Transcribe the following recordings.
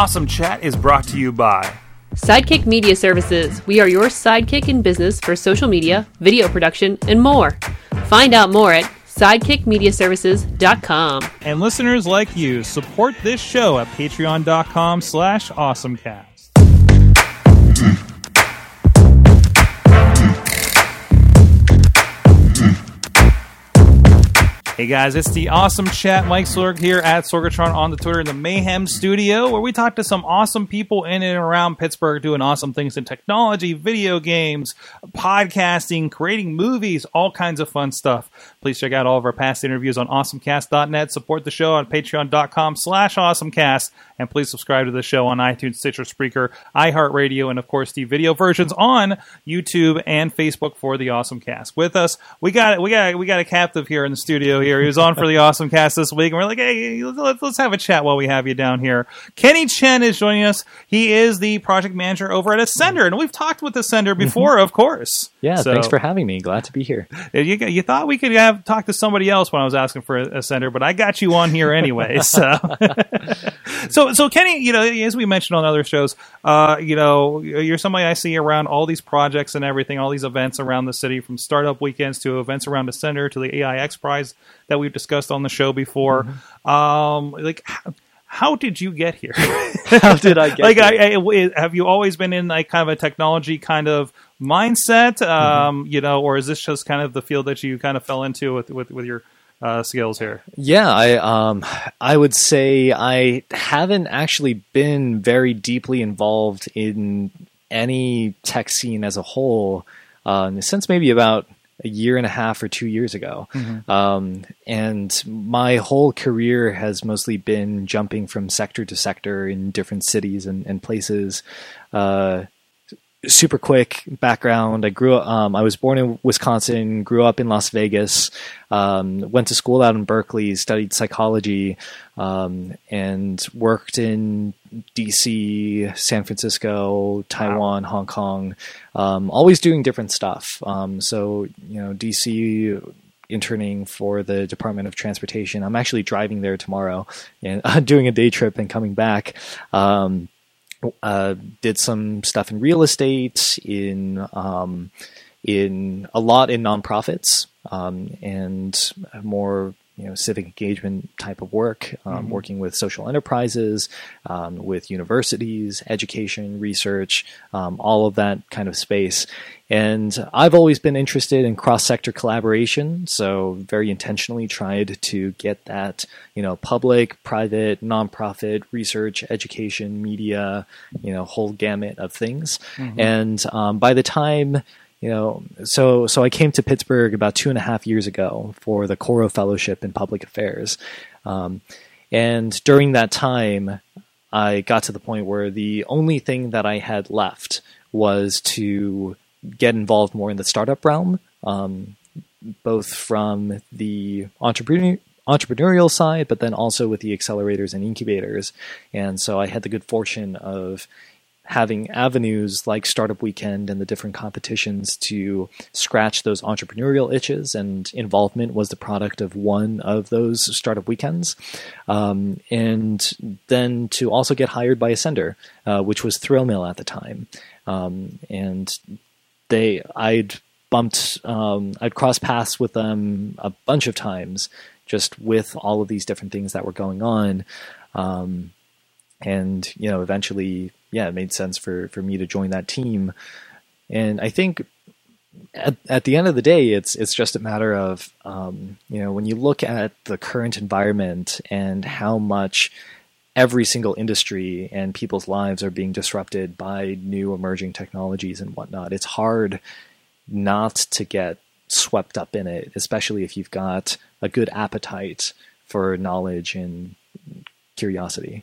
Awesome Chat is brought to you by Sidekick Media Services. We are your sidekick in business for social media, video production, and more. Find out more at sidekickmediaservices.com. and listeners like you support this show at patreon.com slash awesomecast. Hey guys, it's the Awesome Chat. Mike Sorg here at Sorgatron on the Twitter in the Mayhem Studio, where we talk to some awesome people in and around Pittsburgh doing awesome things in technology, video games, podcasting, creating movies, all kinds of fun stuff. Please check out all of our past interviews on awesomecast.net. Support the show on patreon.com slash awesomecast. And please subscribe to the show on iTunes, Stitcher, Spreaker, iHeartRadio, and of course the video versions on YouTube and Facebook for the Awesome Cast. With us, we got we got we got a captive here in the studio here. He was on for the Awesome Cast this week, and we're like, hey, let's, let's have a chat while we have you down here. Kenny Chen is joining us. He is the project manager over at Ascender, and we've talked with Ascender before, of course. Yeah, So- thanks for having me. Glad to be here. you, you thought we could have talked to somebody else when I was asking for a, a sender, but I got you on here anyway. So, so, so Kenny, you know, as we mentioned on other shows, uh, you know, you're somebody I see around all these projects and everything, all these events around the city, from startup weekends to events around the center to the AI X Prize that we've discussed on the show before. Um, like. How, how did you get here? How did I get like? I, I, have you always been in like kind of a technology kind of mindset, um, you know, or is this just kind of the field that you kind of fell into with with, with your uh, skills here? Yeah, I um I would say I haven't actually been very deeply involved in any tech scene as a whole um, since maybe about a year and a half or two years ago. Um, and my whole career has mostly been jumping from sector to sector in different cities and, and places. Uh, super quick background. I grew up, um, I was born in Wisconsin, grew up in Las Vegas, um, went to school out in Berkeley, studied psychology, um, and worked in DC, San Francisco, Taiwan, Hong Kong, um, always doing different stuff. Um, so, you know, DC interning for the Department of Transportation. I'm actually driving there tomorrow and doing a day trip and coming back. Um, uh, did some stuff in real estate, in um, in a lot in nonprofits, um, and more you know civic engagement type of work, um, working with social enterprises, um, with universities, education, research, um, all of that kind of space. And I've always been interested in cross sector collaboration, so very intentionally tried to get that, you know, public, private, nonprofit, research, education, media, you know, whole gamut of things. And um, by the time you know, so so I came to Pittsburgh about two and a half years ago for the Coro Fellowship in Public Affairs, um, and during that time, I got to the point where the only thing that I had left was to get involved more in the startup realm, um, both from the entrepreneur entrepreneurial side, but then also with the accelerators and incubators. And so I had the good fortune of having avenues like Startup Weekend and the different competitions to scratch those entrepreneurial itches, and involvement was the product of one of those Startup Weekends. Um, and then to also get hired by Ascender, uh, which was Thrill Mill at the time. Um, and they, I'd bumped, um, I'd crossed paths with them a bunch of times, just with all of these different things that were going on. Um, and you know eventually yeah it made sense for for me to join that team. And i think at, at the end of the day it's it's just a matter of um, you know when you look at the current environment and how much every single industry and people's lives are being disrupted by new emerging technologies and whatnot it's hard not to get swept up in it especially if you've got a good appetite for knowledge and curiosity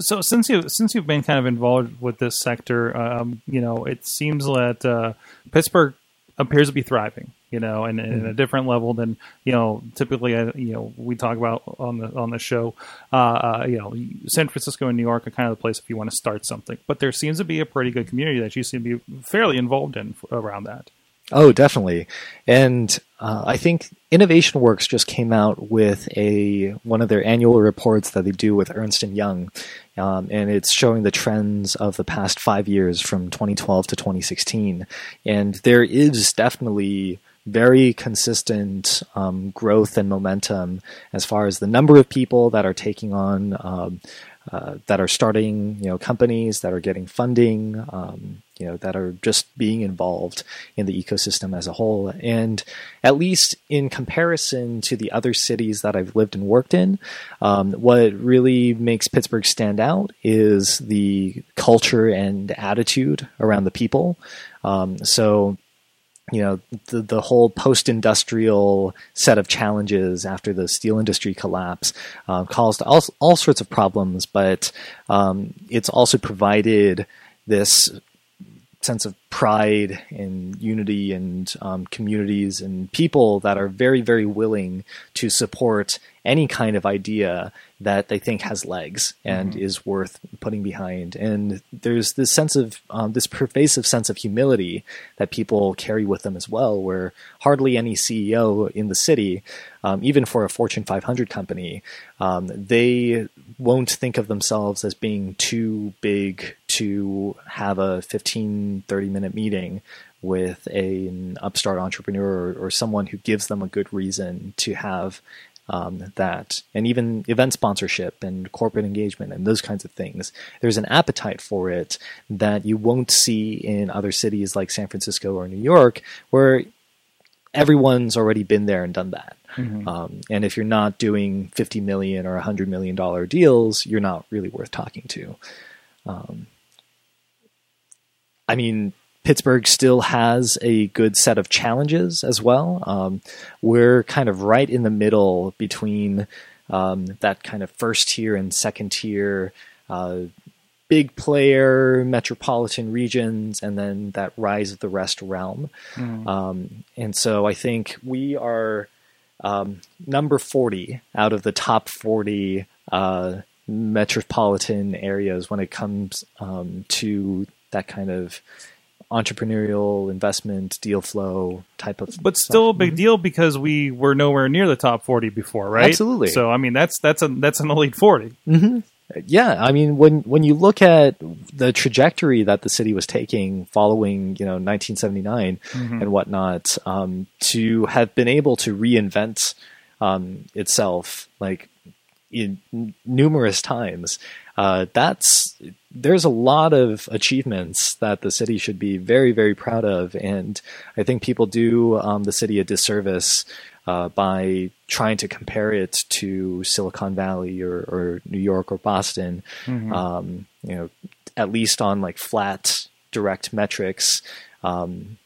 So since you since you've been kind of involved with this sector, um, you know, it seems that uh, Pittsburgh appears to be thriving. You know, and, and Mm-hmm. a different level than you know typically. Uh, you know, we talk about on the on the show. Uh, uh, you know, San Francisco and New York are kind of the place if you want to start something. But there seems to be a pretty good community that you seem to be fairly involved in f- around that. Oh, definitely. And uh, I think Innovation Works just came out with a one of their annual reports that they do with Ernst and Young, um, and it's showing the trends of the past five years from 2012 to 2016. And there is definitely very consistent um, growth and momentum as far as the number of people that are taking on. Um, uh, that are starting, you know, companies that are getting funding, um, you know, that are just being involved in the ecosystem as a whole. And at least in comparison to the other cities that I've lived and worked in, um, what really makes Pittsburgh stand out is the culture and attitude around the people. Um, so you know the the whole post industrial set of challenges after the steel industry collapse uh, caused all all sorts of problems, but um, it's also provided this sense of pride and unity and um, communities and people that are very very willing to support any kind of idea that they think has legs and mm-hmm. is worth putting behind. And there's this sense of um, this pervasive sense of humility that people carry with them as well, where hardly any CEO in the city, um, even for a Fortune 500 company, um, they won't think of themselves as being too big to have a 15, 30 minute meeting with a, an upstart entrepreneur or, or, someone who gives them a good reason to have um, that, and even event sponsorship and corporate engagement and those kinds of things. There's an appetite for it that you won't see in other cities like San Francisco or New York, where everyone's already been there and done that. Mm-hmm. Um, and if you're not doing 50 million or 100 million dollar deals, you're not really worth talking to. Um, I mean, Pittsburgh still has a good set of challenges as well. Um, we're kind of right in the middle between um, that kind of first tier and second tier uh, big player metropolitan regions and then that rise of the rest realm. Mm. Um, and so I think we are um, number 40 out of the top 40 uh, metropolitan areas when it comes um, to that kind of entrepreneurial investment deal flow type of but still a big mm-hmm. deal because we were nowhere near the top 40 before right absolutely so i mean that's that's a that's an elite 40 mm-hmm. yeah i mean when when you look at the trajectory that the city was taking following you know 1979 mm-hmm. and whatnot um, to have been able to reinvent um, itself like in numerous times uh, that's there's a lot of achievements that the city should be very very proud of, and I think people do um, the city a disservice uh, by trying to compare it to Silicon Valley or, or New York or Boston. Mm-hmm. Um, you know, at least on like flat direct metrics, um,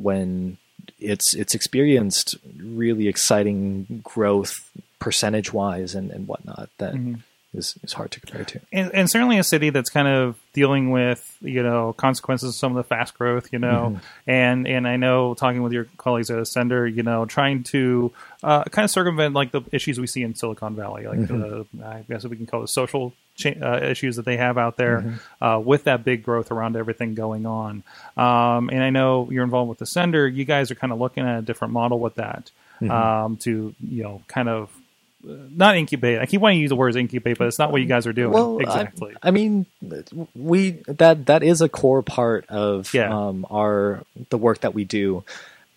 when it's it's experienced really exciting growth percentage wise and, and whatnot that mm-hmm is, is hard to compare to. And, and, certainly a city that's kind of dealing with you know consequences of some of the fast growth, you know, mm-hmm. and and I know talking with your colleagues at Ascender, you know, trying to uh, kind of circumvent like the issues we see in Silicon Valley, like mm-hmm. the I guess we can call it social cha- uh, issues that they have out there mm-hmm. uh, with that big growth around everything going on. Um, and I know you're involved with Ascender. You guys are kind of looking at a different model with that. Mm-hmm. Um, to you know, kind of not incubate. I keep wanting to use the words incubate, but it's not what you guys are doing well, exactly. I, I, mean, we that that is a core part of yeah. um, our the work that we do.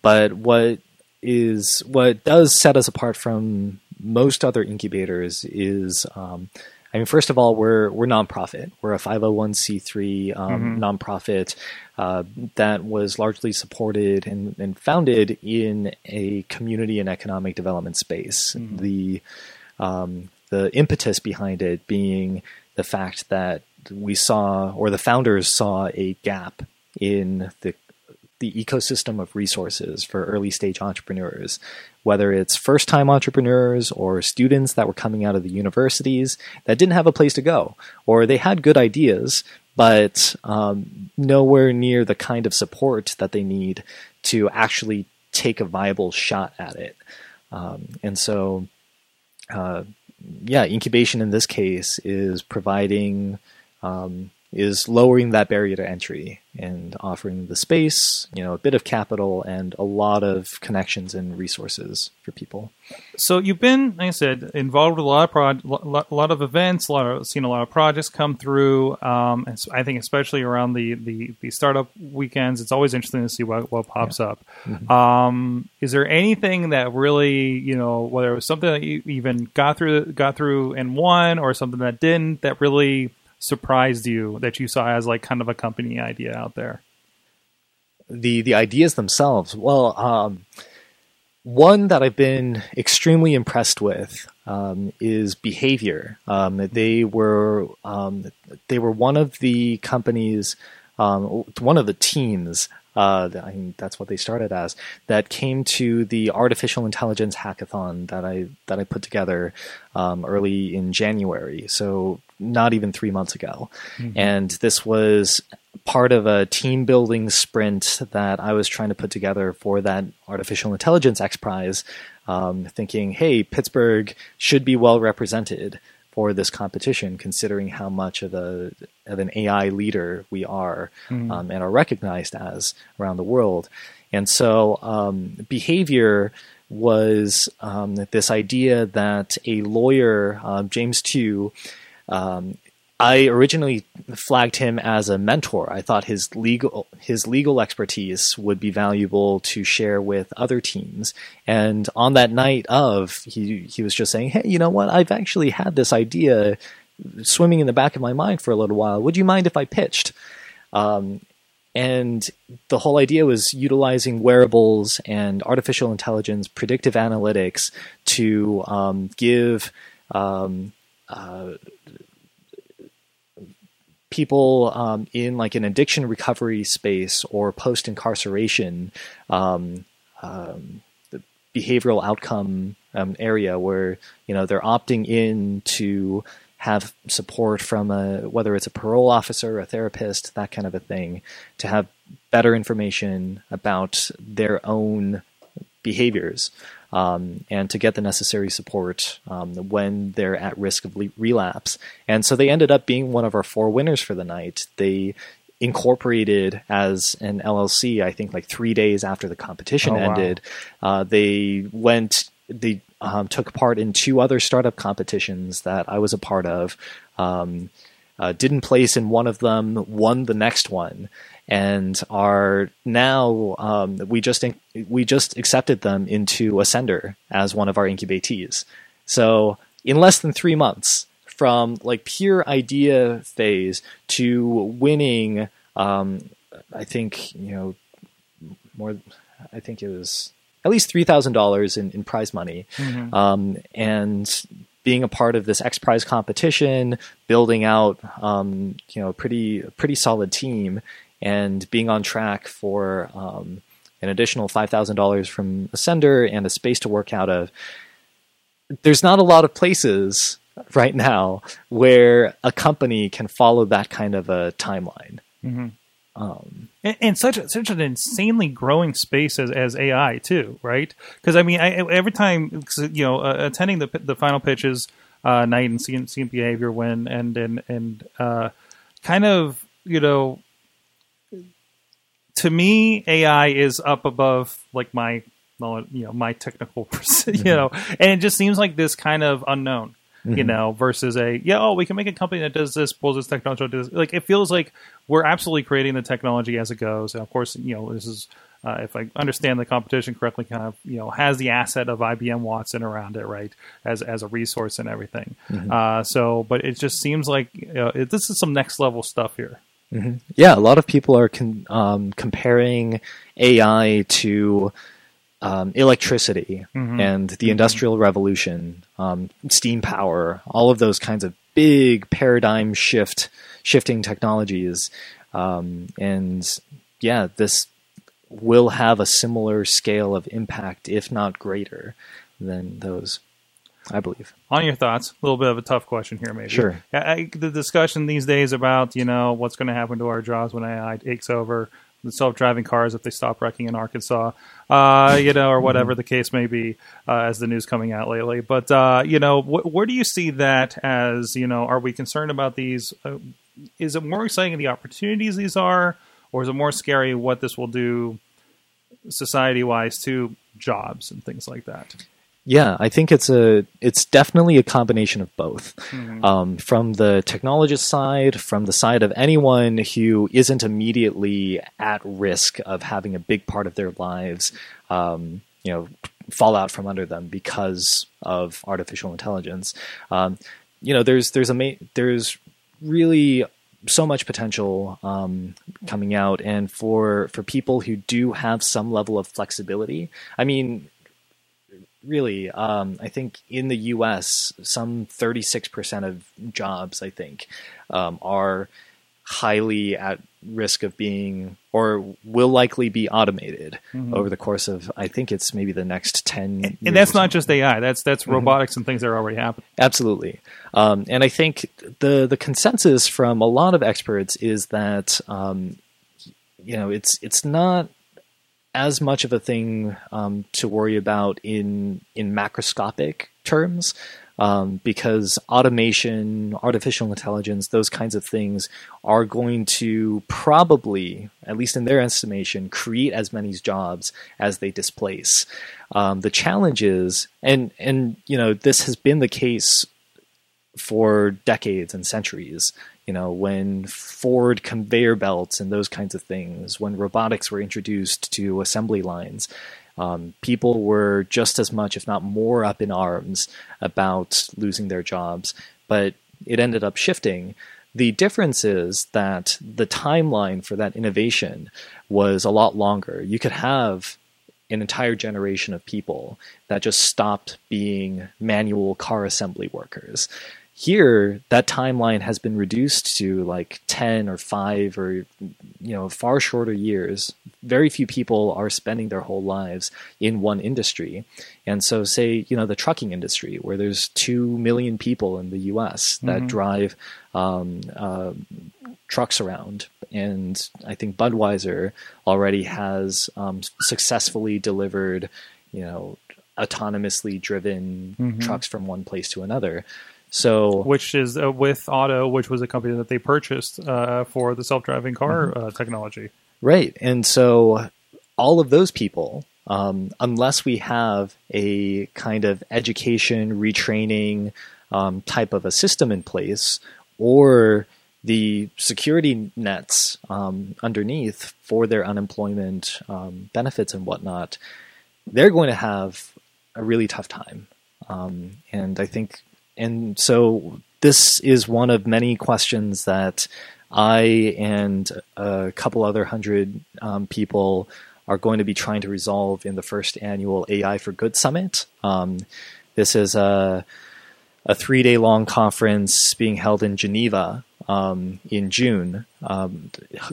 But what is what does set us apart from most other incubators is um, I mean, first of all, we're we're nonprofit. We're a 501c3 um, mm-hmm. nonprofit uh, that was largely supported and, and, founded in a community and economic development space. Mm-hmm. The um, the impetus behind it being the fact that we saw, or the founders saw, a gap in the the ecosystem of resources for early stage entrepreneurs, whether it's first time entrepreneurs or students that were coming out of the universities that didn't have a place to go, or they had good ideas, but um, nowhere near the kind of support that they need to actually take a viable shot at it. Um, and so, uh, yeah, incubation in this case is providing um, is lowering that barrier to entry and offering the space, you know, a bit of capital and a lot of connections and resources for people. So you've been, like I said, involved with a lot of pro- a lot of events, a lot of seen a lot of projects come through. Um, and so I think especially around the, the, the startup weekends, it's always interesting to see what, what pops yeah. up. Mm-hmm. Um, is there anything that really, you know, whether it was something that you even got through got through and won, or something that didn't, that really surprised you that you saw as like kind of a company idea out there? The the ideas themselves. Well, um, one that I've been extremely impressed with um, is Behaivior. Um, they were um, they were one of the companies, um, one of the teams uh, I mean, that's what they started as. That came to the artificial intelligence hackathon that I that I put together um, early in January. So not even three months ago, mm-hmm. and this was part of a team building sprint that I was trying to put together for that artificial intelligence X Prize. Um, thinking, hey, Pittsburgh should be well represented for this competition, considering how much of a of an AI leader we are mm. um, and are recognized as around the world. And so, um, Behaivior was um, this idea that a lawyer, uh, James Tew, um, I originally flagged him as a mentor. I thought his legal his legal expertise would be valuable to share with other teams. And on that night of, he he was just saying, "Hey, you know what? I've actually had this idea swimming in the back of my mind for a little while. Would you mind if I pitched?" Um, and the whole idea was utilizing wearables and artificial intelligence, predictive analytics to um, give um, uh, people um, in like an addiction recovery space or post incarceration um, um, behavioral outcome um, area where you know they're opting in to have support from a whether it's a parole officer, a therapist, that kind of a thing, to have better information about their own behaviors um, and to get the necessary support um, when they're at risk of le- relapse. And so they ended up being one of our four winners for the night. They incorporated as an LLC, I think like three days after the competition oh, ended. Wow. Uh, they went, they um, took part in two other startup competitions that I was a part of. Um, uh, didn't place in one of them, won the next one, and are now um, we just we just accepted them into Ascender as one of our incubatees. So in less than three months, from like pure idea phase to winning, um, I think you know more. I think it was at least three thousand dollars in prize money, mm-hmm. um, and being a part of this X Prize competition, building out um, you know a pretty pretty solid team, and being on track for um, an additional $5,000 from Ascender and a space to work out of. There's not a lot of places right now where a company can follow that kind of a timeline. Mm-hmm. Um, and, and, such such an insanely growing space as, as AI too, right? Because I mean, I, every time you know, uh, attending the the final pitches uh, night and seeing seeing Behaivior when and and and uh, kind of you know to me, AI is up above like my you know my technical you mm-hmm. know, and it just seems like this kind of unknown. Mm-hmm. You know, versus a yeah, oh, we can make a company that does this, pulls this technology, does like it feels like we're absolutely creating the technology as it goes. And of course, you know, this is uh, if I understand the competition correctly, kind of you know has the asset of IBM Watson around it, right, as as a resource and everything. Mm-hmm. Uh, so, but it just seems like it, this is some next level stuff here. Mm-hmm. Yeah, a lot of people are con- um, comparing AI to um, electricity mm-hmm. and the mm-hmm. Industrial Revolution, um, steam power, all of those kinds of big paradigm shift shifting technologies. Um, and yeah, this will have a similar scale of impact, if not greater, than those. I believe. On your thoughts, a little bit of a tough question here, maybe. Sure. I, the discussion these days about you know what's going to happen to our jobs when AI takes over, the self-driving cars if they stop wrecking in Arkansas, uh, you know, or whatever the case may be, uh, as the news coming out lately. But uh, you know, wh- where do you see that as? You know, are we concerned about these? Uh, is it more exciting the opportunities these are, or is it more scary what this will do society wise to jobs and things like that? Yeah, I think it's a it's definitely a combination of both. Um, from the technologist side, from the side of anyone who isn't immediately at risk of having a big part of their lives, um, you know, fall out from under them because of artificial intelligence. Um, you know, there's there's a ma- there's really so much potential um, coming out, and for for people who do have some level of flexibility. I mean, really, um, I think in the U.S., some 36% of jobs, I think, um, are highly at risk of being or will likely be automated over the course of I think it's maybe the next 10 years And that's not just AI. That's that's Mm-hmm. robotics and things that are already happening. Absolutely, um, and I think the the consensus from a lot of experts is that um, you know it's it's not as much of a thing um, to worry about in in macroscopic terms. Um, because automation, artificial intelligence, those kinds of things are going to probably, at least in their estimation, create as many jobs as they displace. Um, the challenge is, and and you know, this has been the case for decades and centuries. You know, when Ford conveyor belts and those kinds of things, when robotics were introduced to assembly lines, um, people were just as much, if not more, up in arms about losing their jobs. But it ended up shifting. The difference is that the timeline for that innovation was a lot longer. You could have an entire generation of people that just stopped being manual car assembly workers. Here, that timeline has been reduced to like 10 or 5 or, you know, far shorter years. Very few people are spending their whole lives in one industry. And so, say, you know, the trucking industry, where there's 2 million people in the US that drive um, uh, trucks around. And I think Budweiser already has um, successfully delivered, you know, autonomously driven trucks from one place to another. So which is uh, with Otto, which was a company that they purchased uh, for the self-driving car Mm-hmm. uh, technology. Right. And so all of those people, um, unless we have a kind of education, retraining um, type of a system in place, or the security nets um, underneath for their unemployment um, benefits and whatnot, they're going to have a really tough time. Um, and I think, and so this is one of many questions that I and a couple other hundred um, people are going to be trying to resolve in the first annual AI for Good Summit. Um, this is a, a three day long conference being held in Geneva um, in June, um,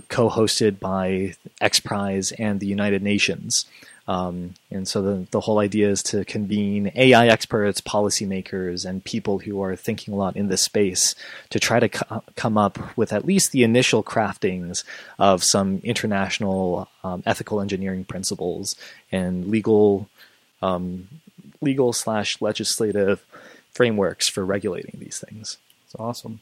co hosted by X Prize and the United Nations. Um, and so the, the whole idea is to convene AI experts, policymakers, and people who are thinking a lot in this space to try to co- come up with at least the initial craftings of some international um, ethical engineering principles and legal, um, legal slash legislative frameworks for regulating these things. It's awesome.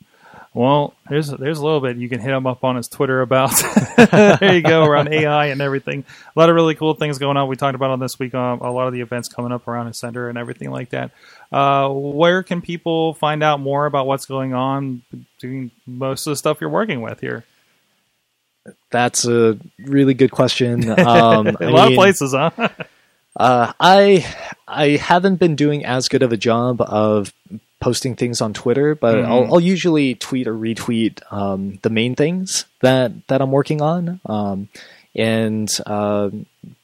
Well, there's there's a little bit you can hit him up on his Twitter about. there you go around AI and everything. A lot of really cool things going on. We talked about on this week. Um, a lot of the events coming up around Ascender and everything like that. Uh, where can people find out more about what's going on? Doing most of the stuff you're working with here. That's a really good question. Um, A I lot of places, huh? Uh, I I haven't been doing as good of a job of posting things on Twitter, but Mm-hmm. I'll, I'll usually tweet or retweet um, the main things that that I'm working on. Um, and uh,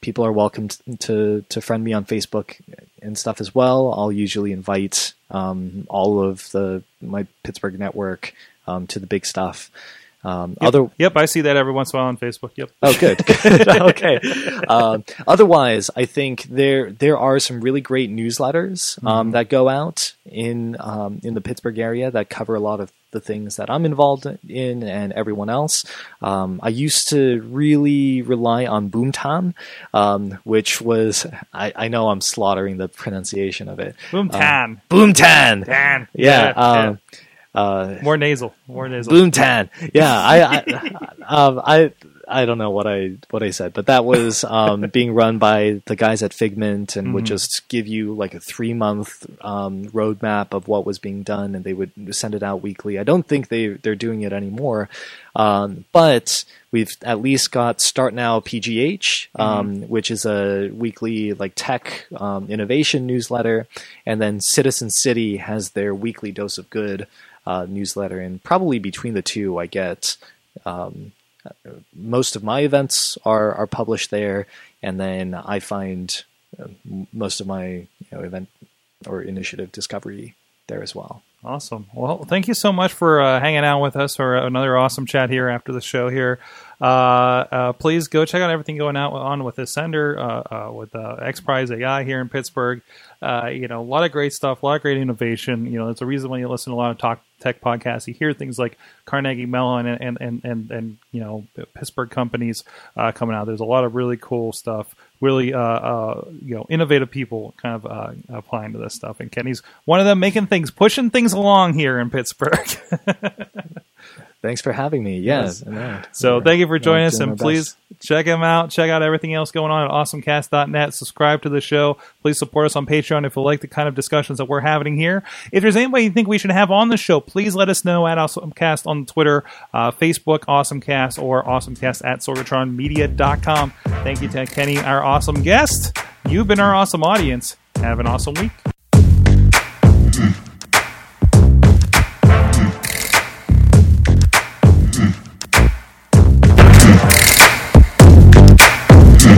people are welcome to to friend me on Facebook and stuff as well. I'll usually invite um, all of the my Pittsburgh network um, to the big stuff. Um, Other Yep, I see that every once in a while on Facebook. Yep. Oh, good. good. okay. Um, otherwise, I think there there are some really great newsletters um, that go out in um, in the Pittsburgh area that cover a lot of the things that I'm involved in and everyone else. Um, I used to really rely on Boomtown, um, which was I, I know I'm slaughtering the pronunciation of it. Boom, tan. Boomtown. Tan. Yeah. yeah. Uh, More nasal. More nasal. Boomtan. Yeah, I, I, um, I, I don't know what I what I said, but that was um, being run by the guys at Figment, and would just give you like a three month um, roadmap of what was being done, and they would send it out weekly. I don't think they they're doing it anymore, um, but we've at least got Start Now PGH, um, which is a weekly like tech um, innovation newsletter, and then Citizen City has their weekly dose of good uh, newsletter, and probably between the two, I get um, most of my events are are published there, and then I find uh, most of my you know, event or initiative discovery there as well. Awesome. Well, thank you so much for uh, hanging out with us for another awesome chat here after the show here. Uh, uh, please go check out everything going out on with Ascender, uh, uh, with uh, X Prize AI here in Pittsburgh. You know, a lot of great stuff, a lot of great innovation. You know, there's a reason why you listen to a lot of talk tech podcasts, you hear things like Carnegie Mellon and and and and, and you know Pittsburgh companies uh, coming out. There's a lot of really cool stuff, really uh, uh, you know innovative people kind of uh, applying to this stuff. And Kenny's one of them, making things, pushing things along here in Pittsburgh. Thanks for having me. Yeah. Yes. So We're- thank you for joining us, and please best. check him out. Check out everything else going on at awesomecast.net. Subscribe to the show. Please support us on Patreon if you like the kind of discussions that we're having here. If there's anybody you think we should have on the show, please let us know at awesomecast on Twitter, uh, Facebook, awesomecast, or awesomecast at sorgatronmedia.com. Thank you to Kenny, our awesome guest. You've been our awesome audience. Have an awesome week.